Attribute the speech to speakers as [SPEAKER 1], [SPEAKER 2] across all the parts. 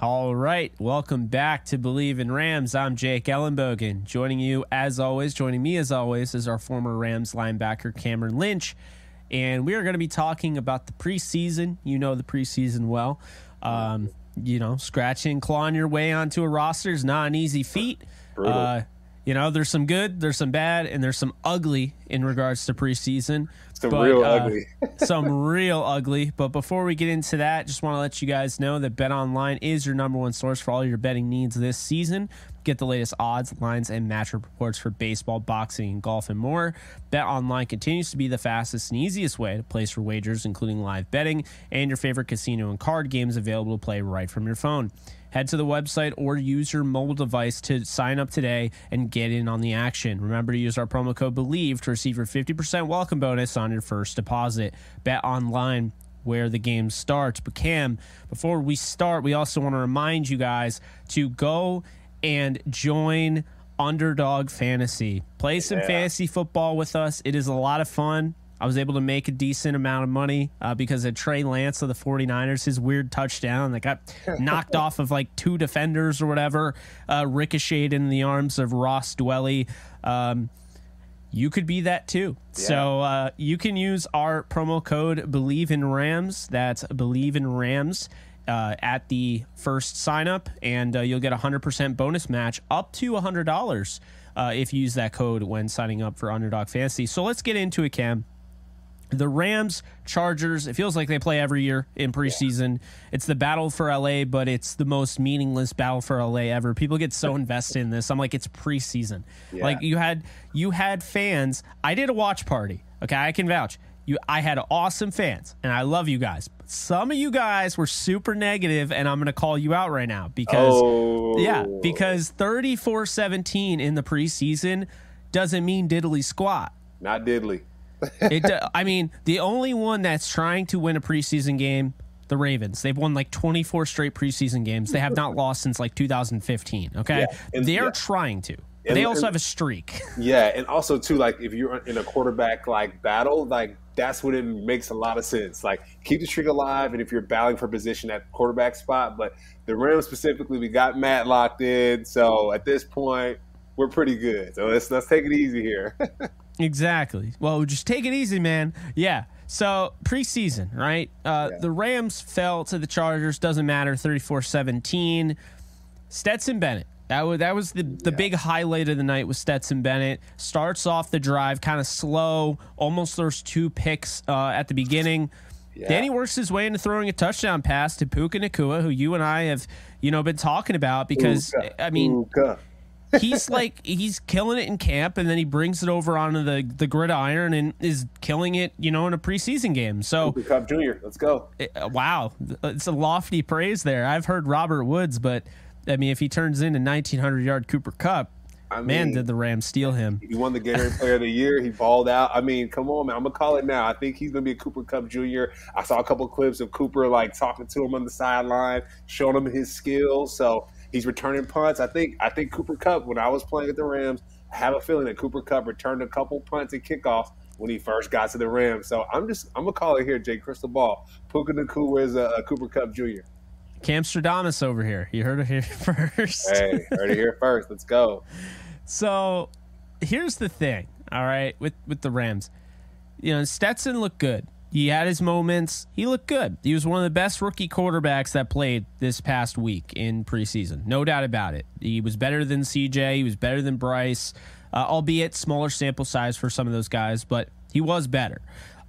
[SPEAKER 1] All right, welcome back to Bleav in Rams. I'm Jake Ellenbogen. Joining you as always, joining me as always, is our former Rams linebacker Cameron Lynch, and we are going to be talking about the preseason. You know the preseason well. Um, you know, scratching, clawing your way onto a roster is not an easy feat. Uh, you know, there's some good, there's some bad, and there's some ugly in regards to preseason.
[SPEAKER 2] Some real
[SPEAKER 1] uh,
[SPEAKER 2] ugly.
[SPEAKER 1] some real ugly. But before we get into that, just want to let you guys know that Bet Online is your number one source for all your betting needs this season. Get the latest odds, lines, and matchup reports for baseball, boxing, golf, and more. Bet Online continues to be the fastest and easiest way to place your wagers, including live betting and your favorite casino and card games available to play right from your phone. Head to the website or use your mobile device to sign up today and get in on the action. Remember to use our promo code BLEAV to receive your 50% welcome bonus on your first deposit. Bet online where the game starts. But Cam, before we start, we also want to remind you guys to go and join Underdog Fantasy. Play some
[SPEAKER 2] Yeah.
[SPEAKER 1] fantasy football with us. It is a lot of fun. I was able to make a decent amount of money uh, because of Trey Lance of the 49ers, his weird touchdown that got knocked off of like two defenders or whatever, uh, ricocheted in the arms of Ross Dwelley. Um, you could be that too. So uh, you can use our promo code Bleav in Rams. That's Bleav in Rams. Uh, at the first sign up, and uh, you'll get a 100% bonus match up to $100 uh, if you use that code when signing up for Underdog Fantasy. So let's get into it, Cam. The Rams, Chargers, it feels like they play every year in preseason. It's the battle for LA, but it's the most meaningless battle for LA ever. People get so invested in this. I'm like, it's preseason. Like you had you had fans. I did a watch party. Okay, I can vouch. You I had awesome fans, and I love you guys. But some of you guys were super negative, and I'm gonna call you out right now because
[SPEAKER 2] Oh.
[SPEAKER 1] yeah, because 34-17 in the preseason doesn't mean diddly squat.
[SPEAKER 2] Not diddly.
[SPEAKER 1] It, I mean, the only one that's trying to win a preseason game, the Ravens. They've won like 24 straight preseason games. They have not lost since like 2015. Okay,
[SPEAKER 2] Yeah, and-
[SPEAKER 1] they are
[SPEAKER 2] yeah.
[SPEAKER 1] trying to.
[SPEAKER 2] And-
[SPEAKER 1] they also
[SPEAKER 2] and-
[SPEAKER 1] have a streak.
[SPEAKER 2] Yeah, and also too, like if you're in a quarterback like battle, like that's when it makes a lot of sense. Like keep the streak alive, and if you're battling for position at quarterback spot, but the Rams specifically, we got Matt locked in, so at this point, we're pretty good. So let's let's take it easy here.
[SPEAKER 1] Exactly. Well, just take it easy, man. Yeah. So preseason, right? Uh,
[SPEAKER 2] Yeah.
[SPEAKER 1] The Rams fell to the Chargers. Doesn't matter. 34-17. Stetson Bennett. That was that was the the big highlight of the night was Stetson Bennett. Starts off the drive kind of slow, almost throws two picks uh, at the beginning. Then he works his way into throwing a touchdown pass to Puka Nacua, who you and I have, you know, been talking about because
[SPEAKER 2] Puka,
[SPEAKER 1] I mean,
[SPEAKER 2] Puka.
[SPEAKER 1] He's like he's killing it in camp and then he brings it over onto the the gridiron and is killing it you know in a preseason game so
[SPEAKER 2] Cooper Kupp Jr. Let's go.
[SPEAKER 1] uh, wow it's a lofty praise there i've heard robert woods but i mean if he turns in a 1900 yard Cooper Kupp
[SPEAKER 2] I
[SPEAKER 1] man
[SPEAKER 2] mean-
[SPEAKER 1] did the rams steal him
[SPEAKER 2] He won the Gatorade Player of the Year. He balled out. I mean, come on, man. I'm gonna call it now. I think he's gonna be a Cooper Kupp Jr. I saw a couple clips of Cooper like talking to him on the sideline, showing him his skills. So he's returning punts. I think I think Cooper Kupp. When I was playing at the Rams, I have a feeling that Cooper Kupp returned a couple punts and kickoffs when he first got to the Rams. So I'm just I'm gonna call it here, Jake Crystal Ball. Puka Nacua is a, a Cooper Kupp Jr.
[SPEAKER 1] Cam Stradamus over here. You heard it here first.
[SPEAKER 2] Hey, heard it here first. Let's go.
[SPEAKER 1] So here's the thing, all right, with with the Rams. You know, Stetson looked good. He had his moments. He looked good. He was one of the best rookie quarterbacks that played this past week in preseason. No doubt about it. He was better than CJ. He was better than Bryce, uh, albeit smaller sample size for some of those guys, but he was better.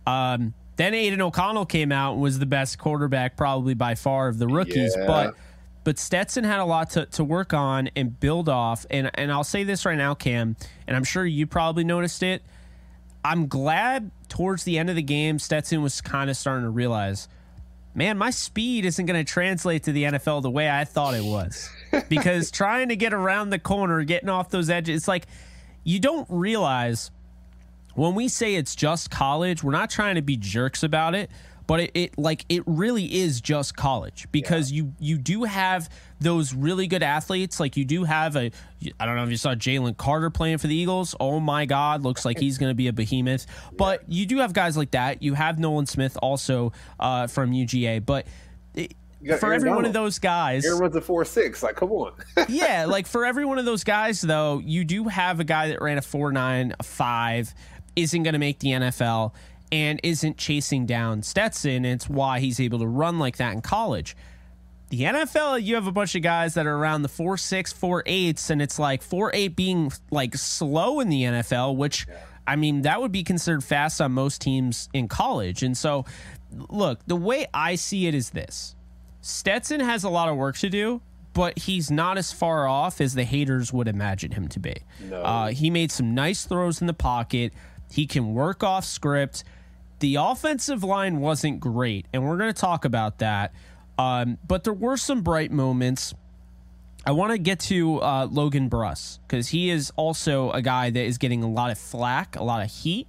[SPEAKER 1] Um, then Aidan O'Connell came out and was the best quarterback probably by far of the rookies,
[SPEAKER 2] Yeah.
[SPEAKER 1] but but Stetson had a lot to, to work on and build off. And and I'll say this right now, Cam, and I'm sure you probably noticed it. I'm glad towards the end of the game, Stetson was kind of starting to realize, man, my speed isn't going to translate to the NFL the way I thought it was. because trying to get around the corner, getting off those edges, it's like you don't realize when we say it's just college, we're not trying to be jerks about it, but it, it like it really is just college because you you do have those really good athletes. Like you do have a I don't know if you saw Jalen Carter playing for the Eagles. Oh my God, looks like he's going to be a behemoth. But you do have guys like that. You have Nolan Smith also uh, from UGA, but. It, for
[SPEAKER 2] Aaron
[SPEAKER 1] every one of those guys,
[SPEAKER 2] Aaron runs a four six. Like, come on.
[SPEAKER 1] yeah, like for every one of those guys, though, you do have a guy that ran a four nine, a five, isn't going to make the NFL, and isn't chasing down Stetson. It's why he's able to run like that in college. The NFL, you have a bunch of guys that are around the four six, four eights, and it's like four eight being like slow in the NFL, which I mean that would be considered fast on most teams in college. And so, look, the way I see it is this: Stetson has a lot of work to do, but he's not as far off as the haters would imagine him to be.
[SPEAKER 2] No.
[SPEAKER 1] Uh, he made some nice throws in the pocket. He can work off script. The offensive line wasn't great, and we're going to talk about that. Um, but there were some bright moments. I want to get to uh, Logan Bruss because he is also a guy that is getting a lot of flack, a lot of heat.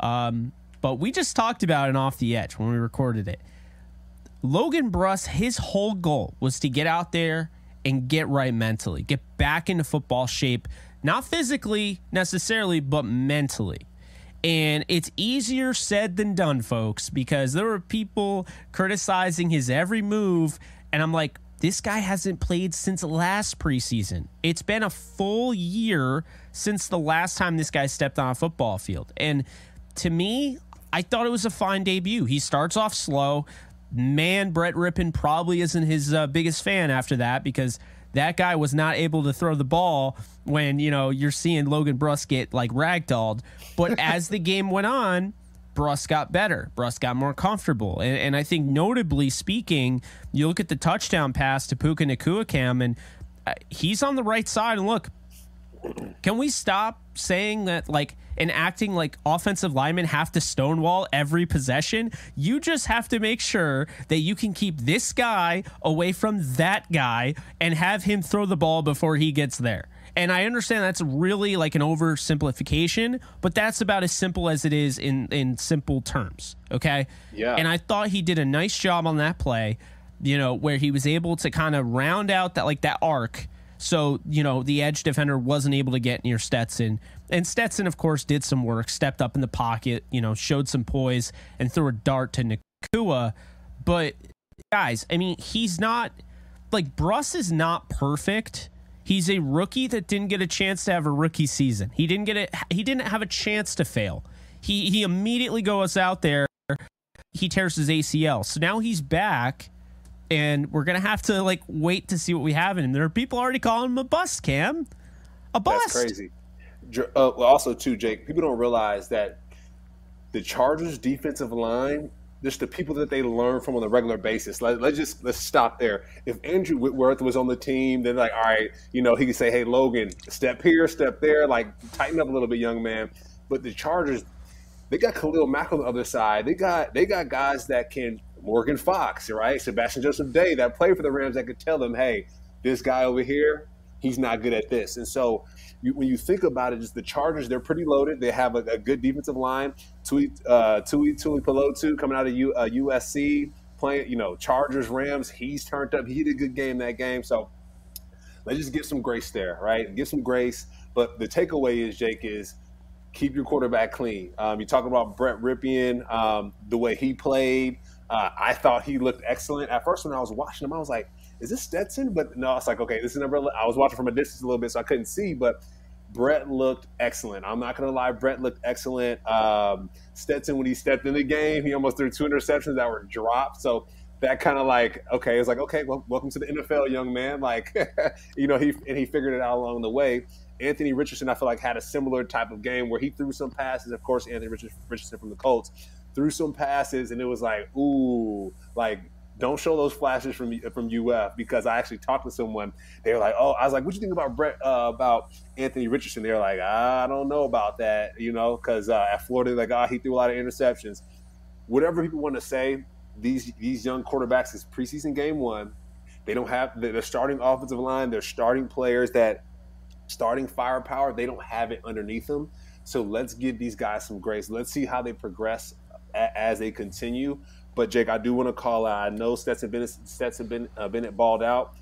[SPEAKER 1] Um, but we just talked about it off the edge when we recorded it. Logan Bruss, his whole goal was to get out there and get right mentally, get back into football shape, not physically necessarily, but mentally. And it's easier said than done, folks, because there were people criticizing his every move. And I'm like, this guy hasn't played since last preseason. It's been a full year since the last time this guy stepped on a football field. And to me, I thought it was a fine debut. He starts off slow. Man, Brett Rypien probably isn't his uh, biggest fan after that because that guy was not able to throw the ball when, you know, you're seeing Logan Bruss get like ragdolled. But as the game went on, Bruss got better. Bruss got more comfortable. And, and I think, notably speaking, you look at the touchdown pass to Puka Nacua Cam, and uh, he's on the right side. And look, can we stop saying that like and acting like offensive linemen have to stonewall every possession? You just have to make sure that you can keep this guy away from that guy and have him throw the ball before he gets there. And I understand that's really like an oversimplification, but that's about as simple as it is in in simple terms. Okay.
[SPEAKER 2] Yeah.
[SPEAKER 1] And I thought he did a nice job on that play. You know where he was able to kind of round out that like that arc. So you know the edge defender wasn't able to get near Stetson, and Stetson of course did some work, stepped up in the pocket, you know, showed some poise and threw a dart to Nacua. But guys, I mean, he's not like Bruss is not perfect. He's a rookie that didn't get a chance to have a rookie season. He didn't get it. He didn't have a chance to fail. He he immediately goes out there. He tears his ACL. So now he's back, and we're gonna have to like wait to see what we have in him. There are people already calling him a bust, Cam. A bust.
[SPEAKER 2] That's crazy. Uh, also, too, Jake, people don't realize that the Chargers' defensive line, just the people that they learn from on a regular basis. Let, let's just let's stop there. If Andrew Whitworth was on the team, then like, all right, you know, he could say, "Hey, Logan, step here, step there, like tighten up a little bit, young man." But the Chargers, they got Khalil Mack on the other side. They got they got guys that can Morgan Fox, right? Sebastian Joseph Day that played for the Rams that could tell them, "Hey, this guy over here, he's not good at this." And so you, when you think about it, just the Chargers, they're pretty loaded. They have a, a good defensive line. Tui uh, Tuli Tuipulotu coming out of U, uh, USC playing, you know, Chargers Rams. He's turned up. He did a good game that game. So let's just give some grace there, right? Give some grace. But the takeaway is, Jake, is keep your quarterback clean. Um, you talk about Brett Rypien, um, the way he played. Uh, I thought he looked excellent. At first, when I was watching him, I was like, "Is this Stetson?" But no, it's like, okay, this is number. I was watching from a distance a little bit, so I couldn't see, but. Brett looked excellent. I'm not to lie. Brett looked excellent. Um, Stetson, when he stepped in the game, he almost threw two interceptions that were dropped. So that kind of like, okay, it's like, okay, well, welcome to the NFL, young man. Like, you know, he and he figured it out along the way. Anthony Richardson, I feel like, had a similar type of game where he threw some passes. Of course, Anthony Richardson from the Colts threw some passes, and it was like, ooh, like don't show those flashes from from UF because I actually talked to someone. They were like, "Oh, I was like, what do you think about Brett uh, about Anthony Richardson?" They're like, "I don't know about that," you know, because uh, at Florida, they're like, ah, oh, he threw a lot of interceptions. Whatever people want to say, these these young quarterbacks is preseason game one. They don't have the starting offensive line. They're starting players that starting firepower. They don't have it underneath them. So let's give these guys some grace. Let's see how they progress as they continue. But Jake, I do want to call out. I know Stetson Bennett, Stetson Bennett, uh, Bennett balled out,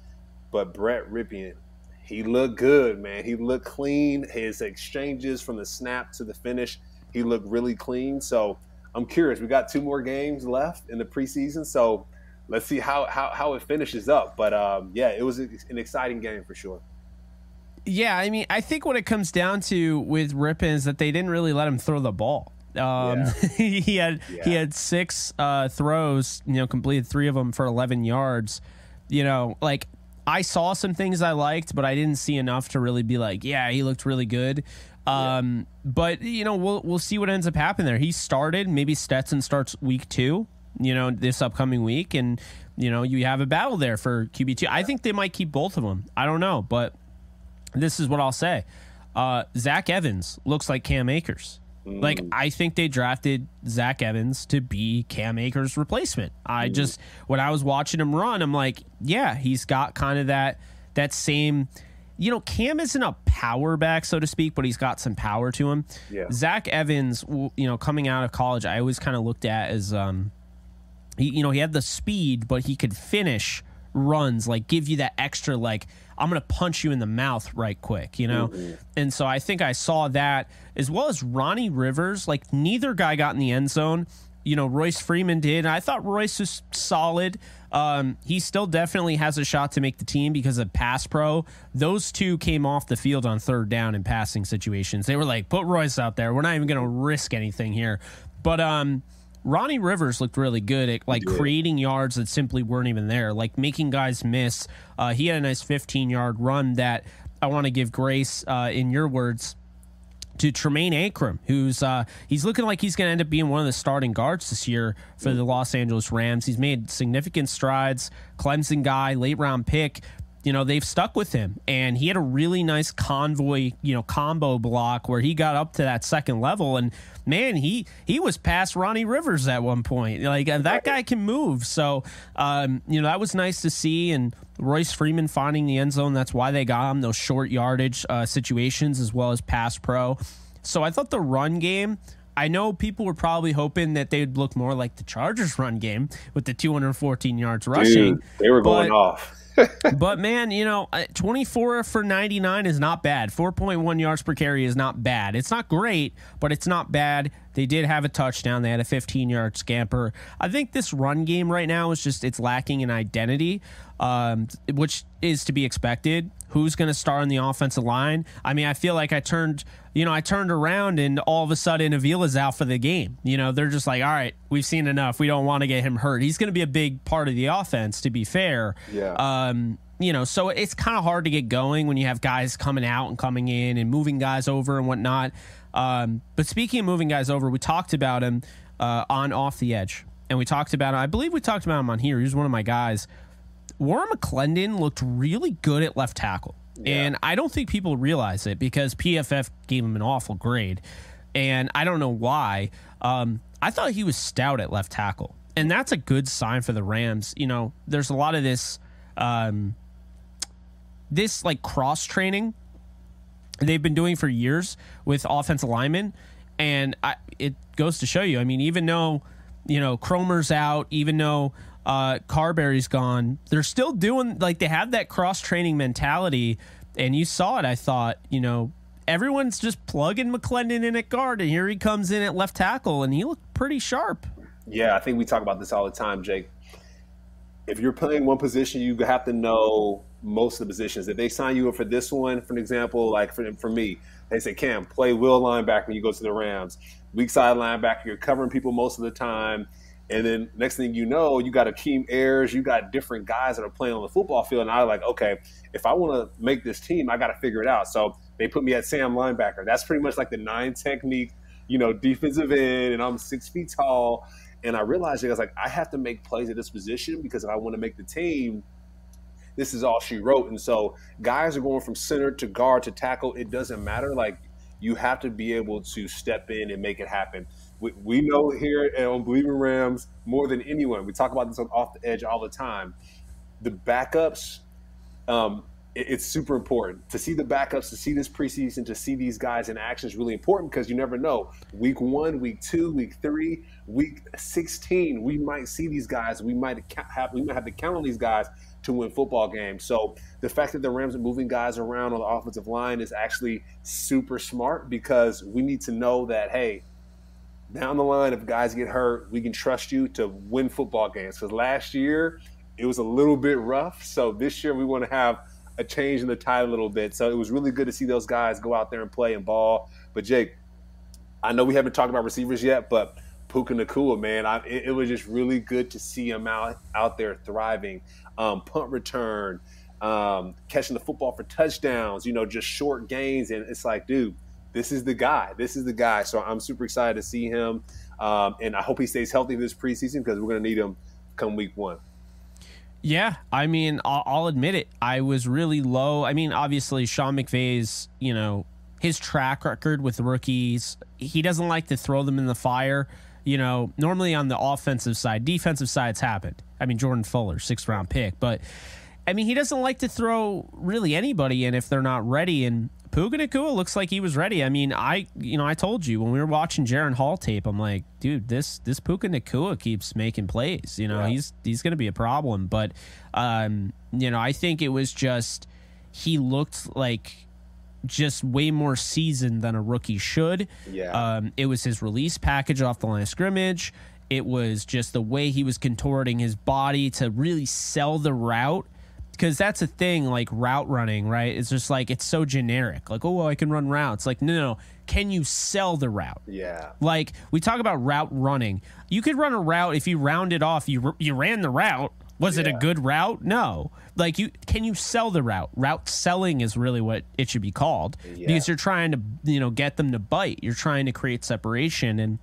[SPEAKER 2] but Brett Rypien, he looked good, man. He looked clean. His exchanges from the snap to the finish, he looked really clean. So I'm curious. We got two more games left in the preseason, so let's see how how, how it finishes up. But um, yeah, it was an exciting game for sure.
[SPEAKER 1] Yeah, I mean, I think what it comes down to with Rypien is that they didn't really let him throw the ball. Um, yeah. he had yeah. he had six uh, throws, you know, completed three of them for 11 yards. You know, like I saw some things I liked, but I didn't see enough to really be like, yeah, he looked really good. Um, yeah. but you know, we'll we'll see what ends up happening there. He started, maybe Stetson starts week two, you know, this upcoming week, and you know, you have a battle there for QB two. I think they might keep both of them. I don't know, but this is what I'll say. Uh, Zach Evans looks like Cam Akers. Like mm. I think they drafted Zach Evans to be Cam Akers' replacement. I mm. just when I was watching him run, I'm like, yeah, he's got kind of that that same. You know, Cam isn't a power back, so to speak, but he's got some power to him. Yeah. Zach Evans, you know, coming out of college, I always kind of looked at as, um, he, you know, he had the speed, but he could finish runs, like give you that extra, like I'm going to punch you in the mouth right quick, you know? Mm-hmm. And so I think I saw that as well as Ronnie Rivers. Like neither guy got in the end zone. You know, Royce Freeman did. I thought Royce was solid. Um, he still definitely has a shot to make the team because of pass pro. Those two came off the field on third down in passing situations. They were like, put Royce out there. We're not even going to risk anything here. But um, Ronnie Rivers looked really good at like creating yards that simply weren't even there, like making guys miss. Uh, he had a nice 15 yard run that I want to give grace, uh, in your words, to Tremayne Anchrum, who's uh, he's looking like he's going to end up being one of the starting guards this year for the Los Angeles Rams. He's made significant strides. Clemson guy, late round pick, you know they've stuck with him. And he had a really nice convoy you know combo block where he got up to that second level. And man he he was past ronnie rivers at one point. Like uh, that guy can move. So um, you know that was nice to see. And royce freeman finding the end zone that's why they got him those short yardage uh, situations as well as pass pro. So i thought the run game I know people were probably hoping that they'd look more like the Chargers run game with the 214 yards rushing. Dude,
[SPEAKER 2] they were going off
[SPEAKER 1] but man, you know, uh, 24 for 99 is not bad. 4.1 yards per carry is not bad. It's not great, but it's not bad. They did have a touchdown. They had a 15 yard scamper. I think this run game right now is just it's lacking an identity, um, which is to be expected. Who's going to start on the offensive line? I mean, I feel like I turned, you know, I turned around and all of a sudden Avila's out for the game. You know, they're just like, all right, we've seen enough. We don't want to get him hurt. He's going to be a big part of the offense, to be fair.
[SPEAKER 2] Yeah.
[SPEAKER 1] Um, you know, so it's kind of hard to get going when you have guys coming out and coming in and moving guys over and whatnot. Um, but speaking of moving guys over, we talked about him uh, on Off the Edge. And we talked about him. I believe we talked about him on here. He was one of my guys. Warren McClendon looked really good at left tackle. Yeah. And I don't think people realize it because PFF gave him an awful grade. And I don't know why. Um, I thought he was stout at left tackle. And that's a good sign for the Rams. You know, there's a lot of this um, this like cross training they've been doing for years with offensive linemen. And I, it goes to show you, I mean, even though, you know, Kromer's out, even though uh, Carberry's gone, they're still doing, like, they have that cross training mentality. And you saw it, I thought, you know, everyone's just plugging McClendon in at guard, and here he comes in at left tackle, and he looked pretty sharp.
[SPEAKER 2] Yeah, I think we talk about this all the time, Jake. If you're playing one position, you have to know most of the positions. If they sign you up for this one, for an example, like for, for me, they say, Cam, play will linebacker when you go to the Rams. Weak side linebacker, you're covering people most of the time. And then next thing you know, you got Akeem Ayers, you got different guys that are playing on the football field. And I was like, okay, if I want to make this team, I got to figure it out. So they put me at Sam linebacker. That's pretty much like the nine technique, you know, defensive end, and I'm six feet tall. And I realized I was like, I have to make plays at this position because if I want to make the team, this is all she wrote. And so guys are going from center to guard to tackle. It doesn't matter. Like you have to be able to step in and make it happen. We, we know here on Bleav in Rams more than anyone. We talk about this on Off the Edge all the time. The backups, um, it's super important to see the backups, to see this preseason, to see these guys in action is really important because you never know. Week one, week two, week three, week sixteen, we might see these guys. We might have we might have to count on these guys to win football games. So the fact that the Rams are moving guys around on the offensive line is actually super smart because we need to know that hey, down the line, if guys get hurt, we can trust you to win football games. Because last year it was a little bit rough. So this year we want to have a change in the tide a little bit. So it was really good to see those guys go out there and play and ball. But Jake, I know we haven't talked about receivers yet, but Puka Nacua, man, I, it, it, was just really good to see him out out there thriving. Um, punt return, um, catching the football for touchdowns, you know, just short gains, and it's like, dude, this is the guy. This is the guy. So I'm super excited to see him, um, and I hope he stays healthy this preseason because we're going to need him come week one.
[SPEAKER 1] Yeah, I mean, I'll, I'll, admit it. I was really low. I mean, obviously, Sean McVay's, you know, his track record with rookies, he doesn't like to throw them in the fire. You know, normally on the offensive side, defensive side's happened. I mean, Jordan Fuller, sixth round pick, but I mean, he doesn't like to throw really anybody in if they're not ready. And Puka Nacua looks like he was ready. I mean, I you know I told you when we were watching Jaren Hall tape, I'm like, dude, this this Puka Nacua keeps making plays. You know, yeah. he's he's going to be a problem. But um, you know, I think it was just he looked like just way more seasoned than a rookie should.
[SPEAKER 2] Yeah.
[SPEAKER 1] Um, it was his release package off the line of scrimmage. It was just the way he was contorting his body to really sell the route because that's a thing like route running, right? It's just like it's so generic. Like, oh, I can run routes. Like, no, no. Can you sell the route?
[SPEAKER 2] Yeah.
[SPEAKER 1] Like we talk about route running. You could run a route if you round it off. You you ran the route. Was yeah. it a good route? No. Like you can you sell the route? Route selling is really what it should be called yeah. because you're trying to you know get them to bite. You're trying to create separation and.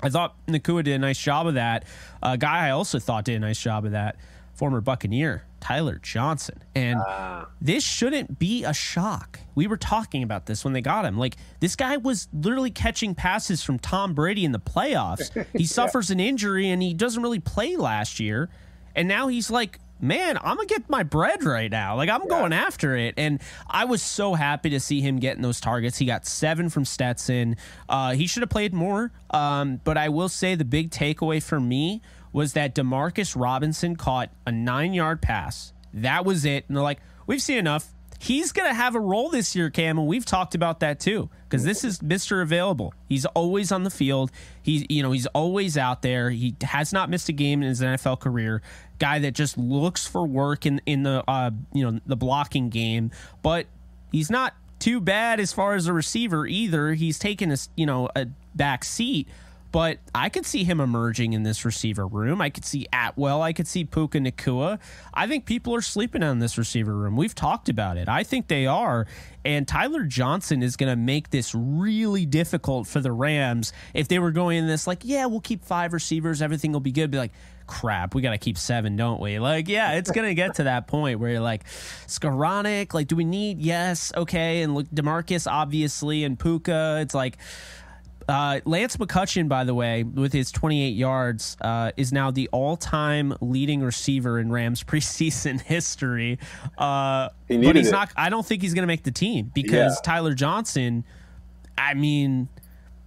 [SPEAKER 1] I thought Nacua did a nice job of that. A guy I also thought did a nice job of that former Buccaneer, Tyler Johnson. And uh, this shouldn't be a shock. We were talking about this when they got him. Like, this guy was literally catching passes from Tom Brady in the playoffs. He suffers yeah. an injury and he doesn't really play last year. And now he's like, man, I'm gonna get my bread right now. Like I'm yeah. going after it, and I was so happy to see him getting those targets. He got seven from Stetson. Uh, he should have played more, um, but I will say the big takeaway for me was that Demarcus Robinson caught a nine yard pass. That was it. And they're like, we've seen enough. He's going to have a role this year, Cam, and we've talked about that too because this is Mr. Available. He's always on the field. He's you know he's always out there. He has not missed a game in his NFL career. Guy that just looks for work in in the uh, you know the blocking game, but he's not too bad as far as a receiver either. He's taken a you know a back seat, but I could see him emerging in this receiver room. I could see Atwell. I could see Puka Nacua. I think people are sleeping on this receiver room. We've talked about it. I think they are. And Tyler Johnson is going to make this really difficult for the Rams if they were going in this like, yeah, we'll keep five receivers, everything will be good. Be like, crap, we got to keep seven, don't we? Like, yeah, it's going to get to that point where you're like, Skowronek, like, do we need? Yes, okay. And look, Demarcus, obviously, and Puka, it's like, uh, Lance McCutcheon, by the way, with his 28 yards, uh, is now the all-time leading receiver in Rams preseason history. Uh, he but he's it. not. I don't think he's going to make the team because yeah. Tyler Johnson. I mean,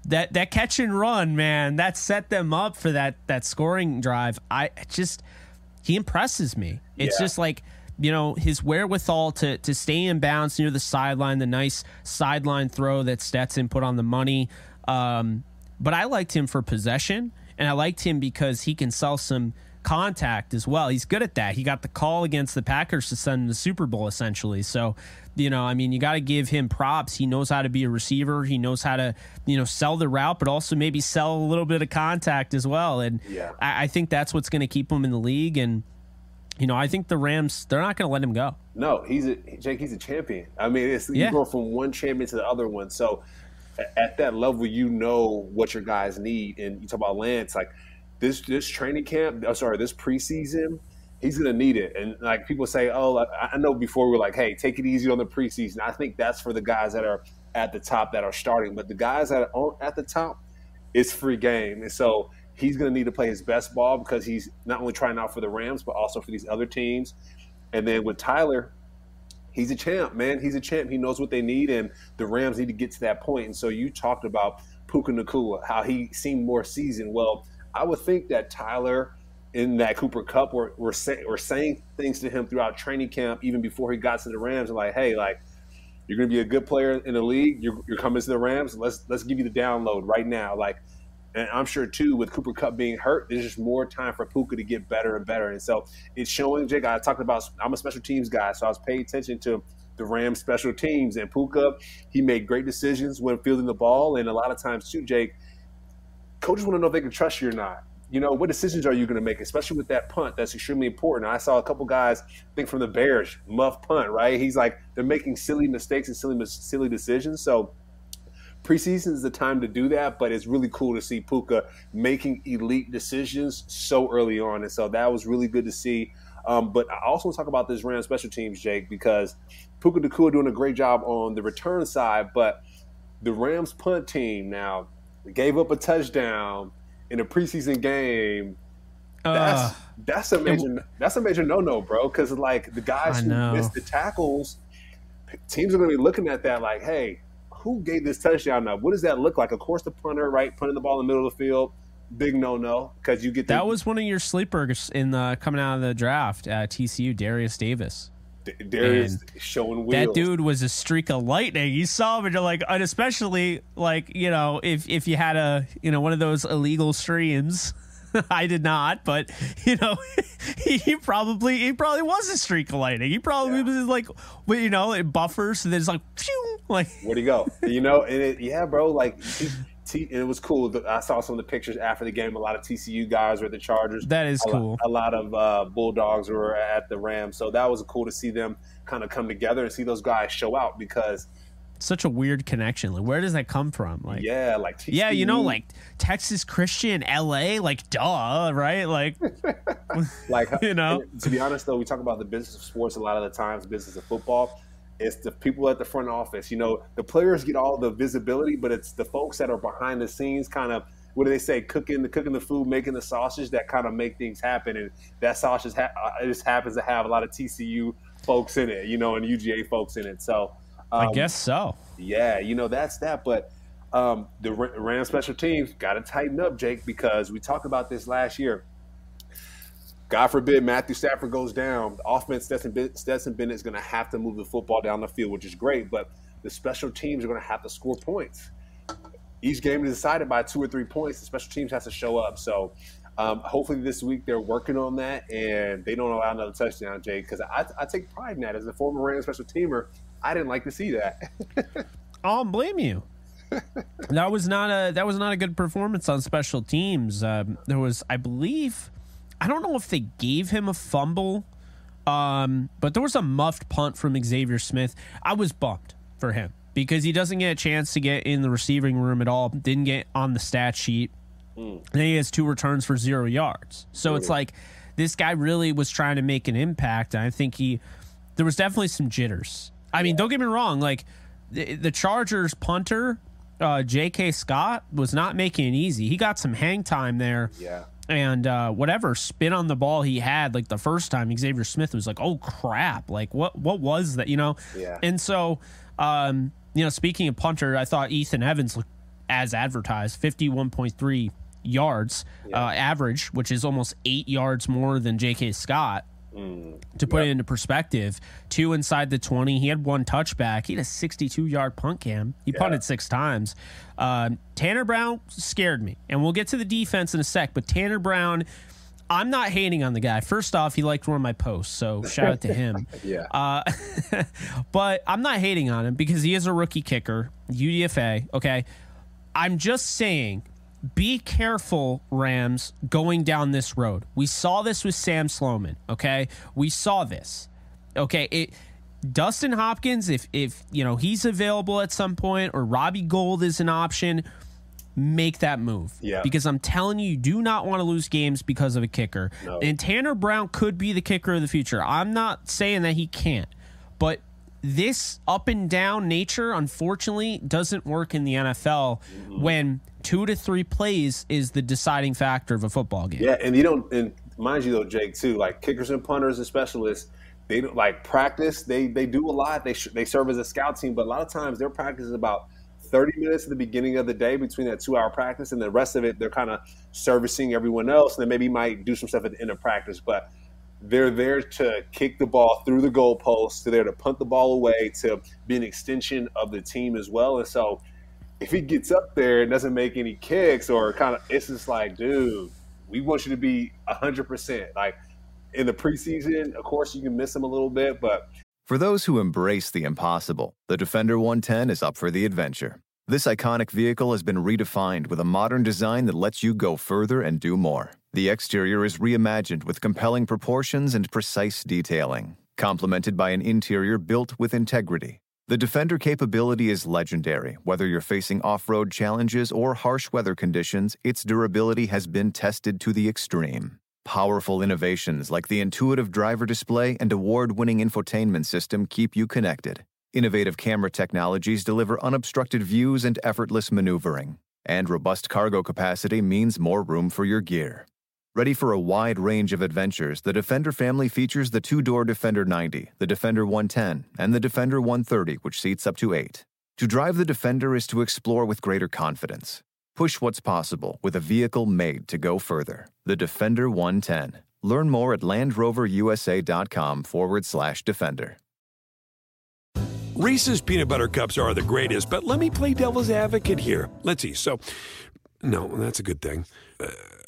[SPEAKER 1] that that catch and run, man, that set them up for that that scoring drive. I just he impresses me. It's yeah. just like you know, his wherewithal to to stay in bounds near the sideline, the nice sideline throw that Stetson put on the money. Um, but I liked him for possession, and I liked him because he can sell some contact as well. He's good at that. He got the call against the Packers to send him the Super Bowl essentially. So, you know, I mean, you got to give him props. He knows how to be a receiver. He knows how to, you know, sell the route, but also maybe sell a little bit of contact as well. And
[SPEAKER 2] Yeah.
[SPEAKER 1] I, I think that's what's going to keep him in the league. And you know, I think the Rams they're not going to let him go.
[SPEAKER 2] No, he's a Jake. He's a champion. I mean, it's
[SPEAKER 1] Yeah.
[SPEAKER 2] you go from one champion to the other one. So at that level, you know what your guys need. And you talk about Lance, like this this training camp. oh, sorry, this preseason, he's gonna need it. And like people say, oh, I know before we were like, hey, take it easy on the preseason. I think that's for the guys that are at the top that are starting. But the guys that are at the top, it's free game. And so he's to need to play his best ball because he's not only trying out for the Rams, but also for these other teams. And then with Tyler, he's a champ, man. He's a champ. He knows what they need, and the Rams need to get to that point. And so you talked about Puka Nacua, how he seemed more seasoned. Well, I would think that Tyler in that Cooper Kupp were, were, say, were saying things to him throughout training camp, even before he got to the Rams, like, hey, like, you're going to be a good player in the league. You're, you're coming to the Rams. Let's let's give you the download right now. Like, and I'm sure too with Cooper Kupp being hurt, there's just more time for Puka to get better and better. And so it's showing. Jake, I talked about. I'm a special teams guy, so I was paying attention to the Rams special teams and Puka. He made great decisions when fielding the ball, and a lot of times too, Jake. Coaches want to know if they can trust you or not. You know, what decisions are you going to make, especially with that punt? That's extremely important. I saw a couple guys I think from the Bears muff punt, right? He's like they're making silly mistakes and silly silly decisions. So preseason is the time to do that, but it's really cool to see Puka making elite decisions so early on, and so that was really good to see. Um, but I also want to talk about this Rams special teams, Jake, because Puka Nacua doing a great job on the return side, but the Rams punt team now gave up a touchdown in a preseason game. That's
[SPEAKER 1] Ugh.
[SPEAKER 2] that's a major that's a major no no, bro. Because like the guys
[SPEAKER 1] I
[SPEAKER 2] who
[SPEAKER 1] know.
[SPEAKER 2] missed the tackles, teams are going to be looking at that like, hey, who gave this touchdown? Now, what does that look like? Of course, the punter, right, punting the ball in the middle of the field, big no no because you get the,
[SPEAKER 1] that was one of your sleepers in the coming out of the draft at TCU, Darius Davis.
[SPEAKER 2] Darius showing wheels.
[SPEAKER 1] That dude was a streak of lightning. You saw him, and you're like, and especially like you know, if if you had a you know one of those illegal streams. I did not, but you know, he, probably he probably was a streak of lightning. He probably
[SPEAKER 2] Yeah.
[SPEAKER 1] was like, well, you know, it buffers and then it's like, phew, like
[SPEAKER 2] Where'd he go? you know, and it, yeah, bro. Like, T, T, and it was cool. I saw some of the pictures after the game. A lot of TCU guys were at the Chargers.
[SPEAKER 1] That is
[SPEAKER 2] a lot-
[SPEAKER 1] cool.
[SPEAKER 2] a lot of uh, Bulldogs were at the Rams, so that was cool to see them kind of come together and see those guys show out because,
[SPEAKER 1] such a weird connection. Like, where does that come from? Like,
[SPEAKER 2] yeah, like TCU,
[SPEAKER 1] yeah, you know, like Texas Christian, L.A., like, duh, right? Like,
[SPEAKER 2] like
[SPEAKER 1] you know?
[SPEAKER 2] To be honest, though, we talk about the business of sports a lot of the times, business of football. It's the people at the front office. You know, the players get all the visibility, but it's the folks that are behind the scenes, kind of. What do they say? Cooking the cooking the food, making the sausage that kind of make things happen, and that sausage ha- uh, just happens to have a lot of TCU folks in it, you know, and UGA folks in it. So, um,
[SPEAKER 1] I guess so.
[SPEAKER 2] yeah, you know that's that. But um, the Ra- Rams special teams got to tighten up, Jake, because we talked about this last year. God forbid Matthew Stafford goes down. The offense, Stetson, Ben- Stetson Bennett is going to have to move the football down the field, which is great. But the special teams are going to have to score points. Each game is decided by two or three points. The special teams has to show up. So um, hopefully this week they're working on that and they don't allow another touchdown, Jake. Because I, I take pride in that. As a former Rams special teamer, I didn't like to see that.
[SPEAKER 1] I don't blame you. that was not a that was not a good performance on special teams. Um, there was, I believe, I don't know if they gave him a fumble, um, but there was a muffed punt from Xavier Smith. I was bummed for him because he doesn't get a chance to get in the receiving room at all. Didn't get on the stat sheet. And then he has two returns for zero yards. So it's like this guy really was trying to make an impact. And I think he, there was definitely some jitters. I mean, don't get me wrong. Like the, the Chargers punter, uh, J.K. Scott, was not making it easy. He got some hang time there.
[SPEAKER 2] yeah.
[SPEAKER 1] And uh, whatever spin on the ball he had, like the first time, Xavier Smith was like, "Oh crap! Like what? What was that? You know?"
[SPEAKER 2] Yeah.
[SPEAKER 1] And so, um, you know, speaking of punter, I thought Ethan Evans looked as advertised, fifty-one point three yards uh, average, which is almost eight yards more than J.K. Scott. To put it into perspective, two inside the 20. He had one touchback. He had a 62 yard punt cam. He punted six times. Um, Tanner Brown scared me. And we'll get to the defense in a sec, but Tanner Brown. I'm not hating on the guy. First off, he liked one of my posts, so shout out to him.
[SPEAKER 2] Yeah.
[SPEAKER 1] Uh, but I'm not hating on him because he is a rookie kicker, UDFA. Okay. I'm just saying, be careful, Rams, going down this road. We saw this with Sam Sloman. Okay. We saw this. Okay. It. Dustin Hopkins, if if you know he's available at some point, or Robbie Gould is an option, make that move.
[SPEAKER 2] Yeah.
[SPEAKER 1] Because I'm telling you, you do not want to lose games because of a kicker.
[SPEAKER 2] No.
[SPEAKER 1] And Tanner Brown could be the kicker of the future. I'm not saying that he can't, but this up and down nature, unfortunately, doesn't work in the NFL
[SPEAKER 2] Mm-hmm.
[SPEAKER 1] when two to three plays is the deciding factor of a football game.
[SPEAKER 2] Yeah, and you don't. And mind you, though, Jake, too, like kickers and punters and specialists, they don't like practice. They they do a lot. They sh- they serve as a scout team, but a lot of times their practice is about thirty minutes at the beginning of the day between that two hour practice, and the rest of it they're kind of servicing everyone else, and then maybe might do some stuff at the end of practice, but. They're there to kick the ball through the goalpost. They're there to punt the ball away, to be an extension of the team as well. And so, if he gets up there and doesn't make any kicks or kind of it's just like dude we want you to be 100% like in the preseason of course you can miss him a little bit but
[SPEAKER 3] For those who embrace the impossible, the Defender 110 is up for the adventure. This iconic vehicle has been redefined with a modern design that lets you go further and do more. The exterior is reimagined with compelling proportions and precise detailing, complemented by an interior built with integrity. The Defender capability is legendary. Whether you're facing off road challenges or harsh weather conditions, its durability has been tested to the extreme. Powerful innovations like the intuitive driver display and award winning infotainment system keep you connected. Innovative camera technologies deliver unobstructed views and effortless maneuvering. And robust cargo capacity means more room for your gear. Ready for a wide range of adventures, the Defender family features the two door Defender 90, the Defender 110, and the Defender 130, which seats up to eight. To drive the Defender is to explore with greater confidence. Push what's possible with a vehicle made to go further. The Defender 110. Learn more at LandRoverUSA.com forward slash Defender.
[SPEAKER 4] Reese's peanut butter cups are the greatest, but let me play devil's advocate here. Let's see. So, no, that's a good thing. Uh,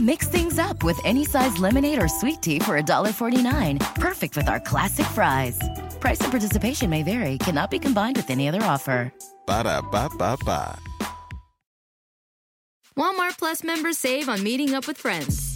[SPEAKER 5] Mix things up with any size lemonade or sweet tea for $1.49. Perfect with our classic fries. Price and participation may vary, cannot be combined with any other offer.
[SPEAKER 6] Ba da ba ba ba.
[SPEAKER 7] Walmart Plus members save on meeting up with friends.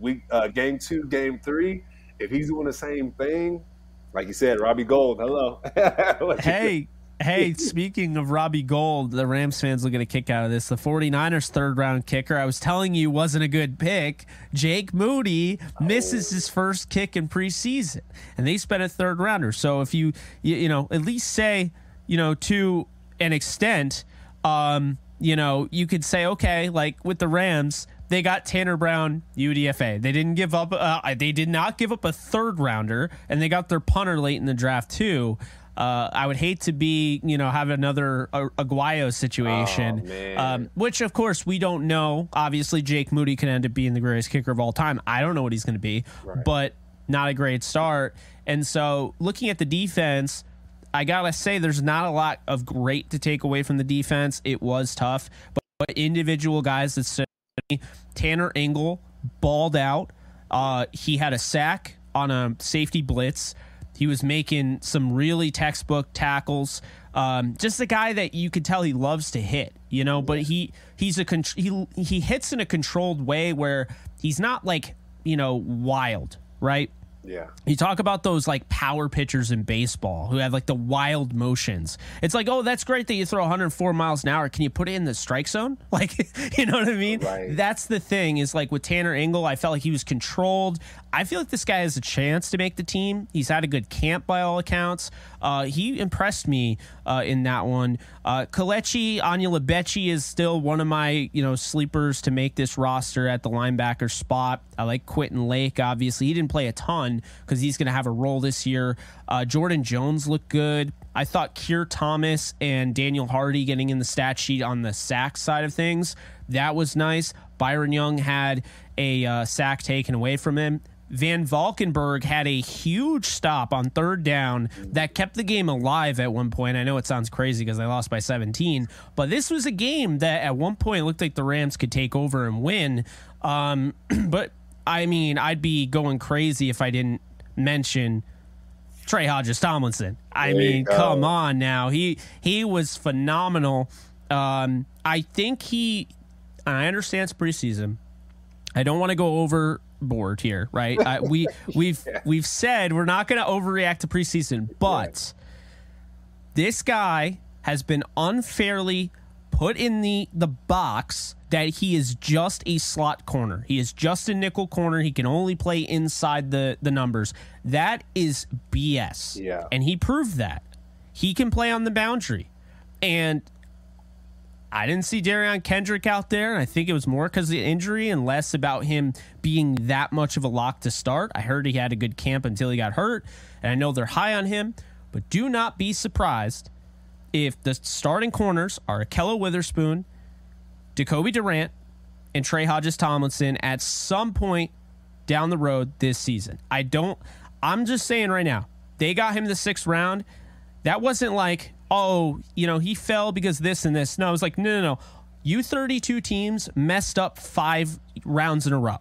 [SPEAKER 2] we uh, game two game three if he's doing the same thing like you said Robbie Gould hello
[SPEAKER 1] Hey, hey, speaking of Robbie Gould, the Rams fans will get a kick out of this. The 49ers third round kicker, I was telling you wasn't a good pick. Jake Moody misses his first kick in preseason, and they spent a third rounder. So if you, you, you know, at least say, you know, to an extent, um, you know, you could say, okay, like with the Rams, they got Tanner Brown, UDFA. They didn't give up. Uh, they did not give up a third rounder, and they got their punter late in the draft too. Uh, I would hate to be, you know, have another uh, Aguayo situation,
[SPEAKER 2] Oh,
[SPEAKER 1] um, which of course we don't know. Obviously, Jake Moody can end up being the greatest kicker of all time. I don't know what he's going to be, but not a great start. And so, looking at the defense, I gotta say, there's not a lot of great to take away from the defense. It was tough, but, but individual guys that stood Tanner Engel balled out. Uh, he had a sack on a safety blitz. He was making some really textbook tackles. Um, just a guy that you could tell he loves to hit, you know. But he he's a con- he he hits in a controlled way where he's not like you know wild, right?
[SPEAKER 2] Yeah.
[SPEAKER 1] You talk about those like power pitchers in baseball who have like the wild motions. It's like, oh, that's great that you throw 104 miles an hour. Can you put it in the strike zone? Like, you know what I mean?
[SPEAKER 2] Right.
[SPEAKER 1] That's the thing is like with Tanner Engel, I felt like he was controlled. I feel like this guy has a chance to make the team. He's had a good camp by all accounts. Uh, he impressed me uh, in that one. Uh, Kelechi Anyalebechi is still one of my you know sleepers to make this roster at the linebacker spot. I like Quentin Lake. Obviously, he didn't play a ton because he's going to have a role this year. Uh, Jordan Jones looked good. I thought Keir Thomas and Daniel Hardy getting in the stat sheet on the sack side of things that was nice. Byron Young had a uh, sack taken away from him. VanValkenburg had a huge stop on third down that kept the game alive at one point. I know it sounds crazy because they lost by 17, but this was a game that at one point looked like the Rams could take over and win. Um, but I mean, I'd be going crazy if I didn't mention Trey Hodges Tomlinson. I
[SPEAKER 2] There
[SPEAKER 1] mean, come on now. He he was phenomenal. Um, I think he. I understand it's preseason. I don't want to go overboard here, right? I, we we've we've said we're not going to overreact to preseason, but this guy has been unfairly put in the the box that he is just a slot corner. He is just a nickel corner. He can only play inside the the numbers. That is BS.
[SPEAKER 2] Yeah.
[SPEAKER 1] And he proved that. He can play on the boundary. And I didn't see Derion Kendrick out there, and I think it was more because of the injury and less about him being that much of a lock to start. I heard he had a good camp until he got hurt, and I know they're high on him, but do not be surprised if the starting corners are Ahkello Witherspoon, Jacoby Durant, and Trey Hodges Tomlinson at some point down the road this season. I don't, I'm just saying right now, they got him the sixth round. That wasn't like, oh, you know, he fell because this and this. No, it was like, no, no, no. You 32 teams messed up five rounds in a row.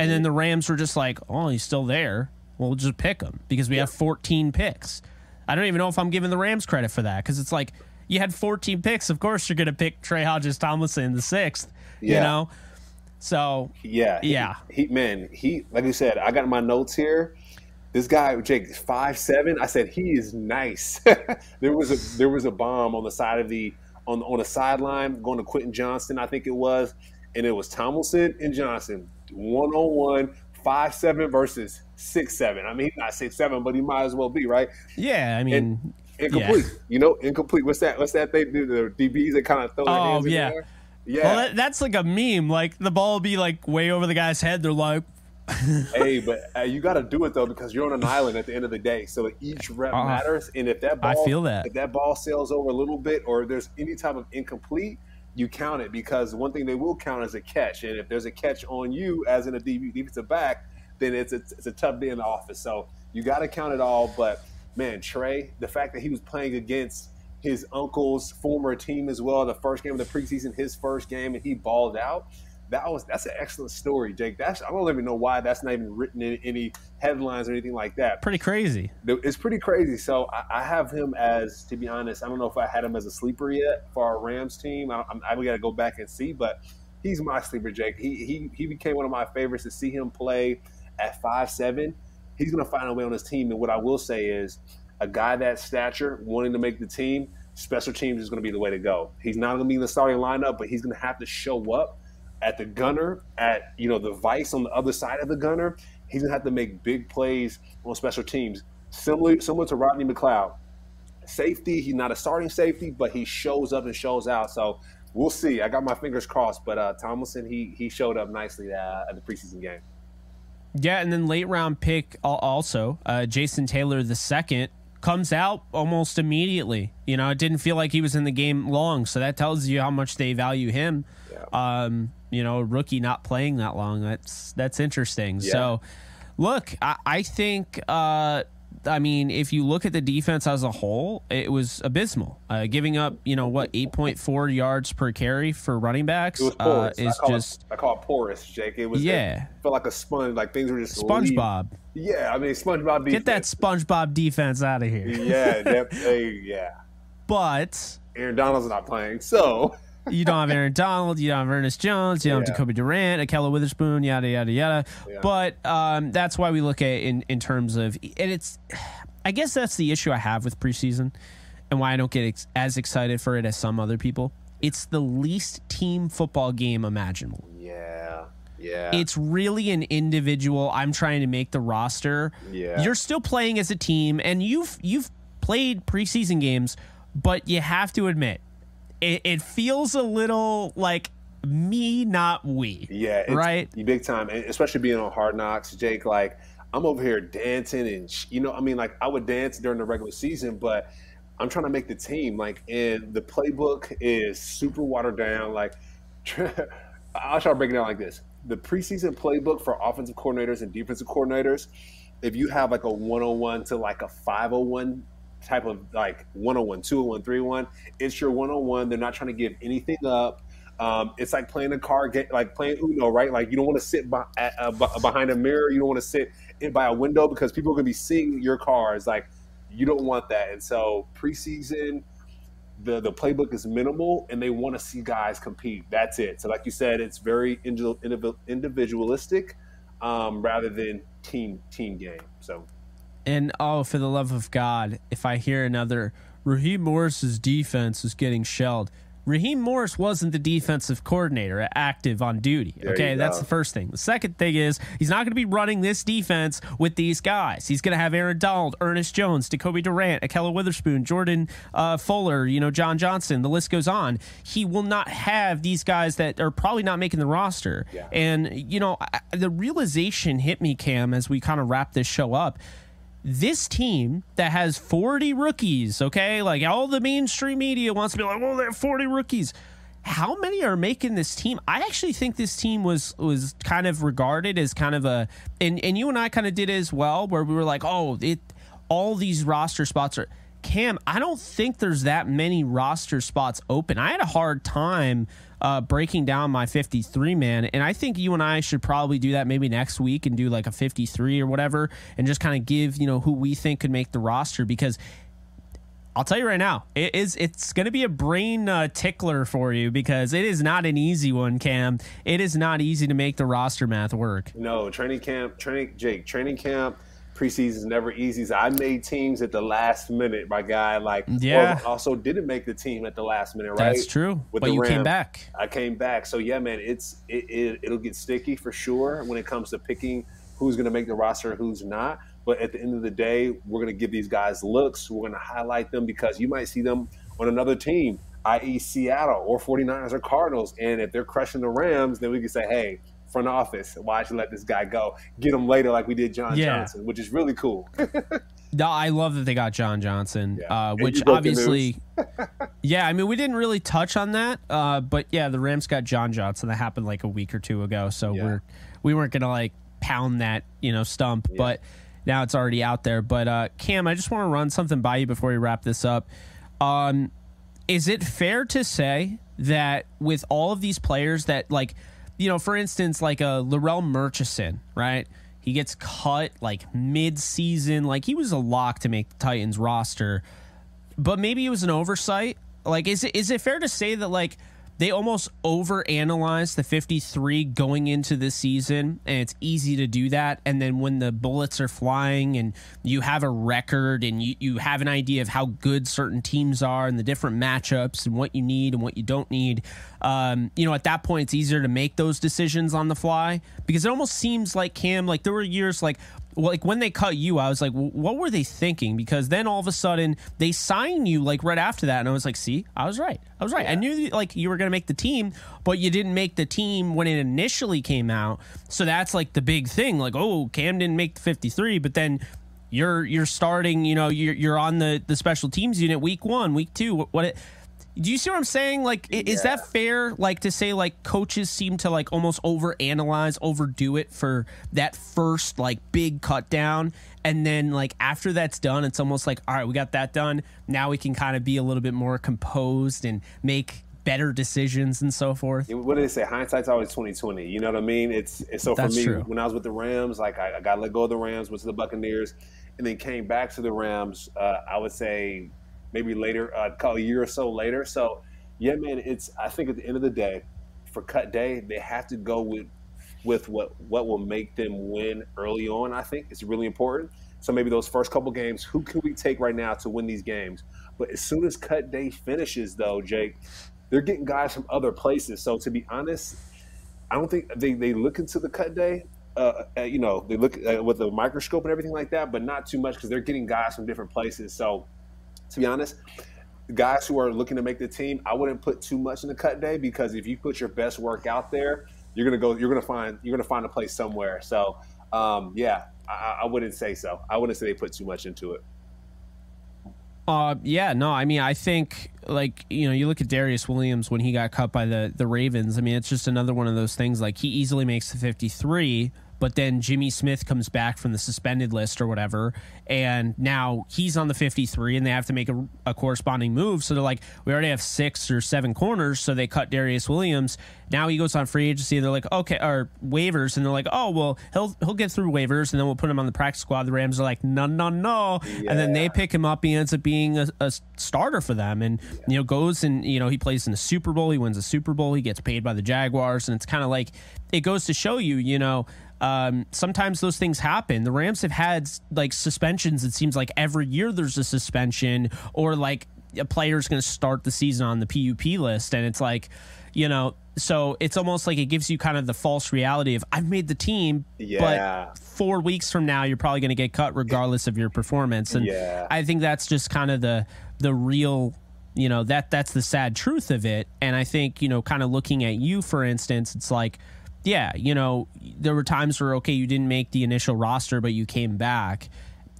[SPEAKER 1] And then the Rams were just like, oh, he's still there. We'll just pick him because we have 14 picks. I don't even know if I'm giving the Rams credit for that because it's like, you had 14 picks. Of course, you're going to pick Trey Hodges Tomlinson in the sixth, you know? So,
[SPEAKER 2] Yeah. he-
[SPEAKER 1] Yeah.
[SPEAKER 2] He, man, he like you said, I got my notes here. This guy, Jake, five seven. I said he is nice. there was a there was a bomb on the side of the on on the sideline going to Quentin Johnston, I think it was, and it was Tomlinson and Johnson one on one, five seven versus six seven. I mean, he's not six seven, but he might as well be right.
[SPEAKER 1] yeah, I mean,
[SPEAKER 2] Incomplete, you know, incomplete. What's that? What's that they do? The DBs that kind of throw their
[SPEAKER 1] Oh,
[SPEAKER 2] in
[SPEAKER 1] yeah.
[SPEAKER 2] Yeah.
[SPEAKER 1] well, that, that's like a meme. Like the ball will be like way over the guy's head. They're like,
[SPEAKER 2] hey, but uh, you got to do it though because you're on an island at the end of the day. So each rep
[SPEAKER 1] Uh-uh.
[SPEAKER 2] matters, and if that
[SPEAKER 1] I feel that.
[SPEAKER 2] if that ball sails over a little bit, or there's any type of incomplete, you count it because one thing they will count is a catch, and if there's a catch on you as in a defensive back, then it's a, it's a tough day in the office. So you got to count it all. But man, Trey, the fact that he was playing against his uncle's former team as well, the first game of the preseason, his first game, and he balled out that was that's an excellent story, Jake. That's I don't even know why that's not even written in any headlines or anything like that.
[SPEAKER 1] pretty crazy.
[SPEAKER 2] It's pretty crazy. So I, I have him as, to be honest, I don't know if I had him as a sleeper yet for our Rams team. I, I'm, I got to go back and see, but he's my sleeper, Jake. He he he became one of my favorites to see him play at five seven. He's going to find a way on his team, and what I will say is, a guy that stature wanting to make the team, special teams is going to be the way to go. He's not going to be in the starting lineup, but he's going to have to show up at the gunner, at you know the vice on the other side of the gunner. He's gonna have to make big plays on special teams, similar similar to Rodney McLeod. Safety, he's not a starting safety, but he shows up and shows out. So we'll see. I got my fingers crossed, but uh, Tomlinson he he showed up nicely uh, at the preseason game.
[SPEAKER 1] Yeah, and then late round pick al- also, uh, Jason Taylor the second comes out almost immediately. You know, it didn't feel like he was in the game long, so that tells you how much they value him. Um, you know, rookie not playing that long. That's that's interesting. So, look, I, I think uh, I mean, if you look at the defense as a whole, it was abysmal. Uh, giving up, you know, what eight point four yards per carry for running backs
[SPEAKER 2] It was
[SPEAKER 1] uh, is
[SPEAKER 2] I call
[SPEAKER 1] just
[SPEAKER 2] it, I call it porous, Jake. It was
[SPEAKER 1] Yeah.
[SPEAKER 2] It felt like a sponge. Like things were just
[SPEAKER 1] SpongeBob.
[SPEAKER 2] Yeah, I mean SpongeBob.
[SPEAKER 1] Get that. SpongeBob defense out of here.
[SPEAKER 2] Yeah, that, yeah.
[SPEAKER 1] But
[SPEAKER 2] Aaron Donald's not playing, so
[SPEAKER 1] you don't have Aaron Donald, you don't have Ernest Jones, you don't
[SPEAKER 2] Yeah.
[SPEAKER 1] have Jacoby Durant, Ahkello Witherspoon, yada yada yada.
[SPEAKER 2] Yeah.
[SPEAKER 1] But um, that's why we look at in in terms of, and it's, I guess that's the issue I have with preseason, and why I don't get ex- as excited for it as some other people. It's the least team football game imaginable.
[SPEAKER 2] yeah, yeah.
[SPEAKER 1] It's really an individual. I'm trying to make the roster.
[SPEAKER 2] Yeah.
[SPEAKER 1] You're still playing as a team, and you've you've played preseason games, but you have to admit, it, it feels a little like me, not we.
[SPEAKER 2] Yeah, it's,
[SPEAKER 1] right.
[SPEAKER 2] Big time, and especially being on Hard Knocks, Jake. Like I'm over here dancing, and sh- you know, I mean, like I would dance during the regular season, but I'm trying to make the team. Like, and the playbook is super watered down. Like, I'll try to break it down like this: the preseason playbook for offensive coordinators and defensive coordinators. If you have like a 101 to like a 501 type of like 101, 201, 301, it's your 101. They're not trying to give anything up. Um, it's like playing a card game, like playing Uno, right? Like you don't want to sit by, uh, behind a mirror. You don't want to sit in by a window because people are going to be seeing your cards. Like you don't want that. And so preseason, the the playbook is minimal, and they want to see guys compete. That's it. So like you said, it's very individual, individualistic um, rather than team team game. So
[SPEAKER 1] And oh, for the love of God, if I hear another Raheem Morris's defense is getting shelled. Raheem Morris wasn't the defensive coordinator active on duty.
[SPEAKER 2] There
[SPEAKER 1] okay, that's the first thing. The second thing is he's not going to be running this defense with these guys. He's going to have Aaron Donald, Ernest Jones, Jacoby Durant, Ahkello Witherspoon, Jordan uh, Fuller, you know, John Johnson. The list goes on. He will not have these guys that are probably not making the roster.
[SPEAKER 2] Yeah.
[SPEAKER 1] And you know, I, the realization hit me, Cam, as we kind of wrap this show up this team that has 40 rookies, okay? Like all the mainstream media wants to be like, well, they have 40 rookies. How many are making this team? I actually think this team was was kind of regarded as kind of a and, and you and I kind of did it as well, where we were like, oh, it all these roster spots are Cam, I don't think there's that many roster spots open. I had a hard time uh, breaking down my 53 man, and I think you and I should probably do that maybe next week and do like a 53 or whatever, and just kind of give you know who we think could make the roster because. I'll tell you right now, it is it's going to be a brain uh, tickler for you because it is not an easy one, Cam. It is not easy to make the roster math work.
[SPEAKER 2] No, training camp, training Jake, training camp, preseason is never easy. So I made teams at the last minute, my guy. Like,
[SPEAKER 1] Yeah.
[SPEAKER 2] also didn't make the team at the last minute, right?
[SPEAKER 1] That's true,
[SPEAKER 2] With
[SPEAKER 1] but you came back.
[SPEAKER 2] I came back. So yeah, man, it's it, it it'll get sticky for sure when it comes to picking who's going to make the roster and who's not. But at the end of the day, we're going to give these guys looks. We're going to highlight them because you might see them on another team, i.e., Seattle or 49ers or Cardinals. And if they're crushing the Rams, then we can say, hey, front office, why'd you let this guy go? Get him later like we did John
[SPEAKER 1] Yeah.
[SPEAKER 2] Johnson, which is really cool.
[SPEAKER 1] No, I love that they got John Johnson,
[SPEAKER 2] Yeah.
[SPEAKER 1] uh, which
[SPEAKER 2] you broke the
[SPEAKER 1] obviously, yeah. I mean, we didn't really touch on that, uh, but yeah, the Rams got John Johnson. That happened like a week or two ago, so
[SPEAKER 2] Yeah.
[SPEAKER 1] we're we weren't gonna like pound that you know stump, but now it's already out there. But uh, Cam, I just want to run something by you before we wrap this up. Um, is it fair to say that with all of these players that like you know for instance like a Larrell Murchison right? He gets cut like mid-season. Like he was a lock to make the Titans roster. But maybe it was an oversight. Like is it is it fair to say that like they almost overanalyzed the 53 going into the season and it's easy to do that. And then when the bullets are flying and you have a record and you, you have an idea of how good certain teams are and the different matchups and what you need and what you don't need um, you know at that point it's easier to make those decisions on the fly because it almost seems like cam like there were years like like when they cut you, I was like, what were they thinking? Because then all of a sudden they sign you like right after that, and I was like, see, I was right. I was right. I knew like you were going to make the team, but you didn't make the team when it initially came out. So that's like the big thing. Like, oh, Cam didn't make the fifty three, but then you're you're starting. You know, you're you're on the the special teams unit week one, week two. What? what it, Do you see what I'm saying? Like, i- is that fair? Like to say, like coaches seem to like almost overanalyze, overdo it for that first like big cut down, and then like after that's done, it's almost like, all right, we got that done. Now we can kind of be a little bit more composed and make better decisions and so forth.
[SPEAKER 2] what do they say? Hindsight's always twenty twenty. You know what I mean? It's, it's so for me
[SPEAKER 1] true.
[SPEAKER 2] when I was with the Rams, like I, I got let go of the Rams, went to the Buccaneers, and then came back to the Rams. Uh, I would say maybe later, uh, call a year or so later. So yeah, man, it's I think at the end of the day, for cut day, they have to go with with what what will make them win early on. I think it's really important. So maybe those first couple games, who can we take right now to win these games? But as soon as cut day finishes, though, Jake, they're getting guys from other places. So to be honest, I don't think they, they look into the cut day. Uh, uh, you know, they look uh, with a microscope and everything like that, but not too much because they're getting guys from different places. So, to be honest, guys who are looking to make the team, I wouldn't put too much in the cut day because if you put your best work out there, you're gonna go. You're gonna find. You're gonna find a place somewhere. So, um, yeah, I, I wouldn't say so. I wouldn't say they put too much into it.
[SPEAKER 1] Uh, yeah, no, I mean, I think like you know, you look at Darious Williams when he got cut by the the Ravens. I mean, it's just another one of those things. Like he easily makes the fifty three, but then Jimmy Smith comes back from the suspended list or whatever, and now he's on the fifty three, and they have to make a, a corresponding move. So they're like, we already have six or seven corners, so they cut Darious Williams. Now he goes on free agency. and They're like, okay, or waivers, and they're like, oh well, he'll he'll get through waivers, and then we'll put him on the practice squad. The Rams are like, no, no, no, and then they pick him up. He ends up being a, a starter for them, and you know goes and you know he plays in the Super Bowl. He wins the Super Bowl. He gets paid by the Jaguars, and it's kind of like it goes to show you, you know. Um, sometimes those things happen. The Rams have had like suspensions. It seems like every year there's a suspension, or like a player's going to start the season on the PUP list, and it's like, you know, so it's almost like it gives you kind of the false reality of I've made the team,
[SPEAKER 2] Yeah.
[SPEAKER 1] but four weeks from now you're probably going to get cut regardless of your performance, and
[SPEAKER 2] Yeah.
[SPEAKER 1] I think that's just kind of the the real. You know that that's the sad truth of it, and I think you know, kind of looking at you, for instance, it's like, yeah, you know, there were times where okay, you didn't make the initial roster, but you came back,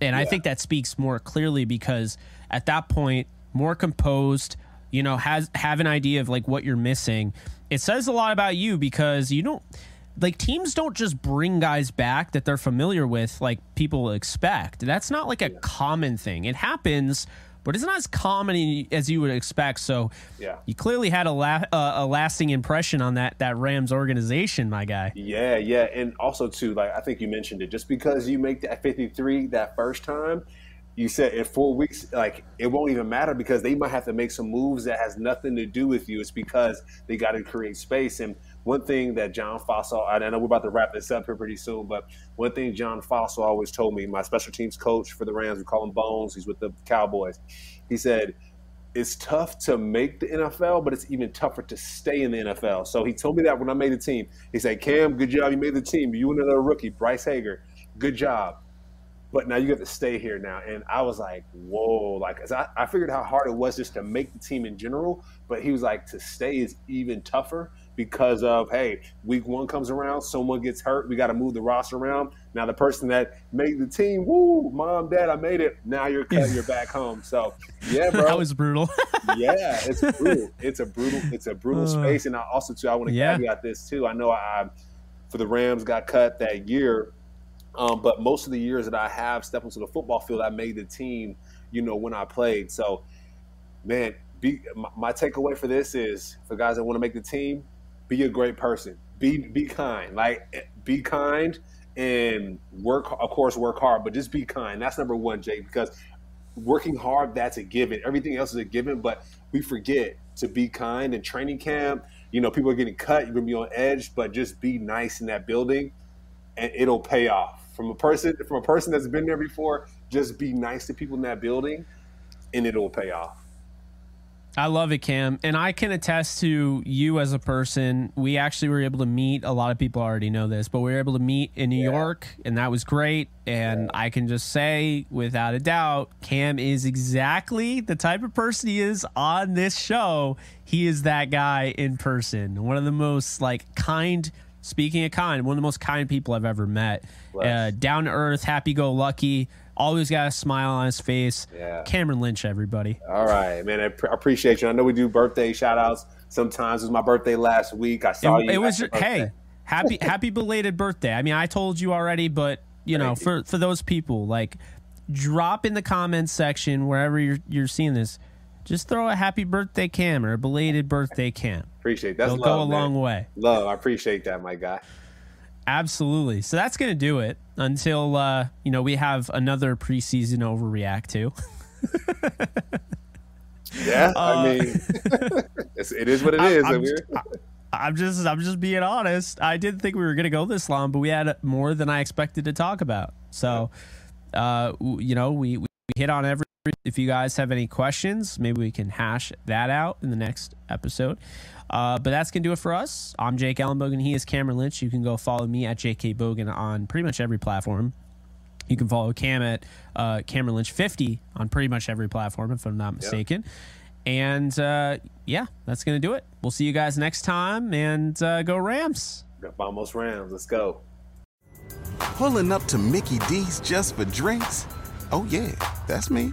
[SPEAKER 1] and I think that speaks more clearly because at that point, more composed, you know, has have an idea of like what you're missing. It says a lot about you because you don't like teams don't just bring guys back that they're familiar with like people expect. That's not like a common thing. It happens, but it's not as common as you would expect. So,
[SPEAKER 2] Yeah.
[SPEAKER 1] you clearly had a la- uh, a lasting impression on that that Rams organization, my guy.
[SPEAKER 2] Yeah, yeah, and also too, like I think you mentioned it. Just because you make that fifty three that first time, you said in four weeks, like it won't even matter because they might have to make some moves that has nothing to do with you. It's because they got to create space. And one thing that John Fassel, I know we're about to wrap this up here pretty soon, but one thing John Fassel always told me, my special teams coach for the Rams, we call him Bones. He's with the Cowboys. He said it's tough to make the NFL, but it's even tougher to stay in the NFL. So he told me that when I made the team. He said, Cam, good job. You made the team. You and another rookie, Bryce Hager, good job. But now you have to stay here now. And I was like, whoa. Like, I, I figured how hard it was just to make the team in general. But he was like, to stay is even tougher because of, hey, week one comes around, someone gets hurt. We got to move the roster around. Now, the person that made the team, woo, mom, dad, I made it. Now you're cutting, you're back home. So, yeah, bro
[SPEAKER 1] That was brutal.
[SPEAKER 2] yeah, it's brutal. It's a brutal. It's a brutal space. And I also too, I want to
[SPEAKER 1] Yeah.
[SPEAKER 2] caveat this too. I know I, for the Rams, got cut that year, um, but most of the years that I have stepped into the football field, I made the team. You know, when I played. So, man, be my, my takeaway for this is for guys that want to make the team, be a great person. Be be kind. Like be kind and work. Of course, work hard, but just be kind. That's number one, Jake, because working hard that's a given everything else is a given but we forget to be kind in training camp you know people are getting cut you're gonna be on edge but just be nice in that building and it'll pay off from a person from a person that's been there before just be nice to people in that building and it'll pay off
[SPEAKER 1] I love it, Cam. And I can attest to you as a person. We actually were able to meet. A lot of people already know this, but we were able to meet in New York, and that was great. And I can just say, without a doubt, Cam is exactly the type of person he is on this show. He is that guy in person. One of the most like kind. Speaking of kind, one of the most kind people I've ever met. Uh, down to earth, happy go lucky Always got a smile on his face.
[SPEAKER 2] Yeah.
[SPEAKER 1] Cameron Lynch, everybody.
[SPEAKER 2] All right, man. I pr- appreciate you. I know we do birthday shout outs sometimes. It was my birthday last week. I saw
[SPEAKER 1] it,
[SPEAKER 2] you.
[SPEAKER 1] it was
[SPEAKER 2] Happy
[SPEAKER 1] hey, happy happy belated birthday. I mean, I told you already, but you know,
[SPEAKER 2] you.
[SPEAKER 1] for for those people, like drop in the comments section wherever you're you're seeing this. Just throw a happy birthday cam or a belated birthday cam.
[SPEAKER 2] Appreciate that.
[SPEAKER 1] It'll
[SPEAKER 2] That's
[SPEAKER 1] go a
[SPEAKER 2] man.
[SPEAKER 1] long way.
[SPEAKER 2] Love. I appreciate that, my guy.
[SPEAKER 1] Absolutely. So that's going to do it until uh, you know we have another preseason overreact to.
[SPEAKER 2] Yeah,
[SPEAKER 1] Uh,
[SPEAKER 2] I mean, it is what it is.
[SPEAKER 1] I'm, I'm just I'm just being honest. I didn't think we were going to go this long, but we had more than I expected to talk about. So, uh, you know, we we hit on every. If you guys have any questions, maybe we can hash that out in the next episode. Uh, but that's gonna do it for us. I'm Jake Ellenbogen. He is Cameron Lynch. You can go follow me at JK Bogan on pretty much every platform. You can follow Cam at uh, Cameron Lynch 50 on pretty much every platform, if I'm not mistaken. And uh, yeah, that's going to do it. We'll see you guys next time and uh, go Rams.
[SPEAKER 2] Vamos Rams. Let's go.
[SPEAKER 6] Pulling up to Mickey D's just for drinks? Oh, yeah, that's me.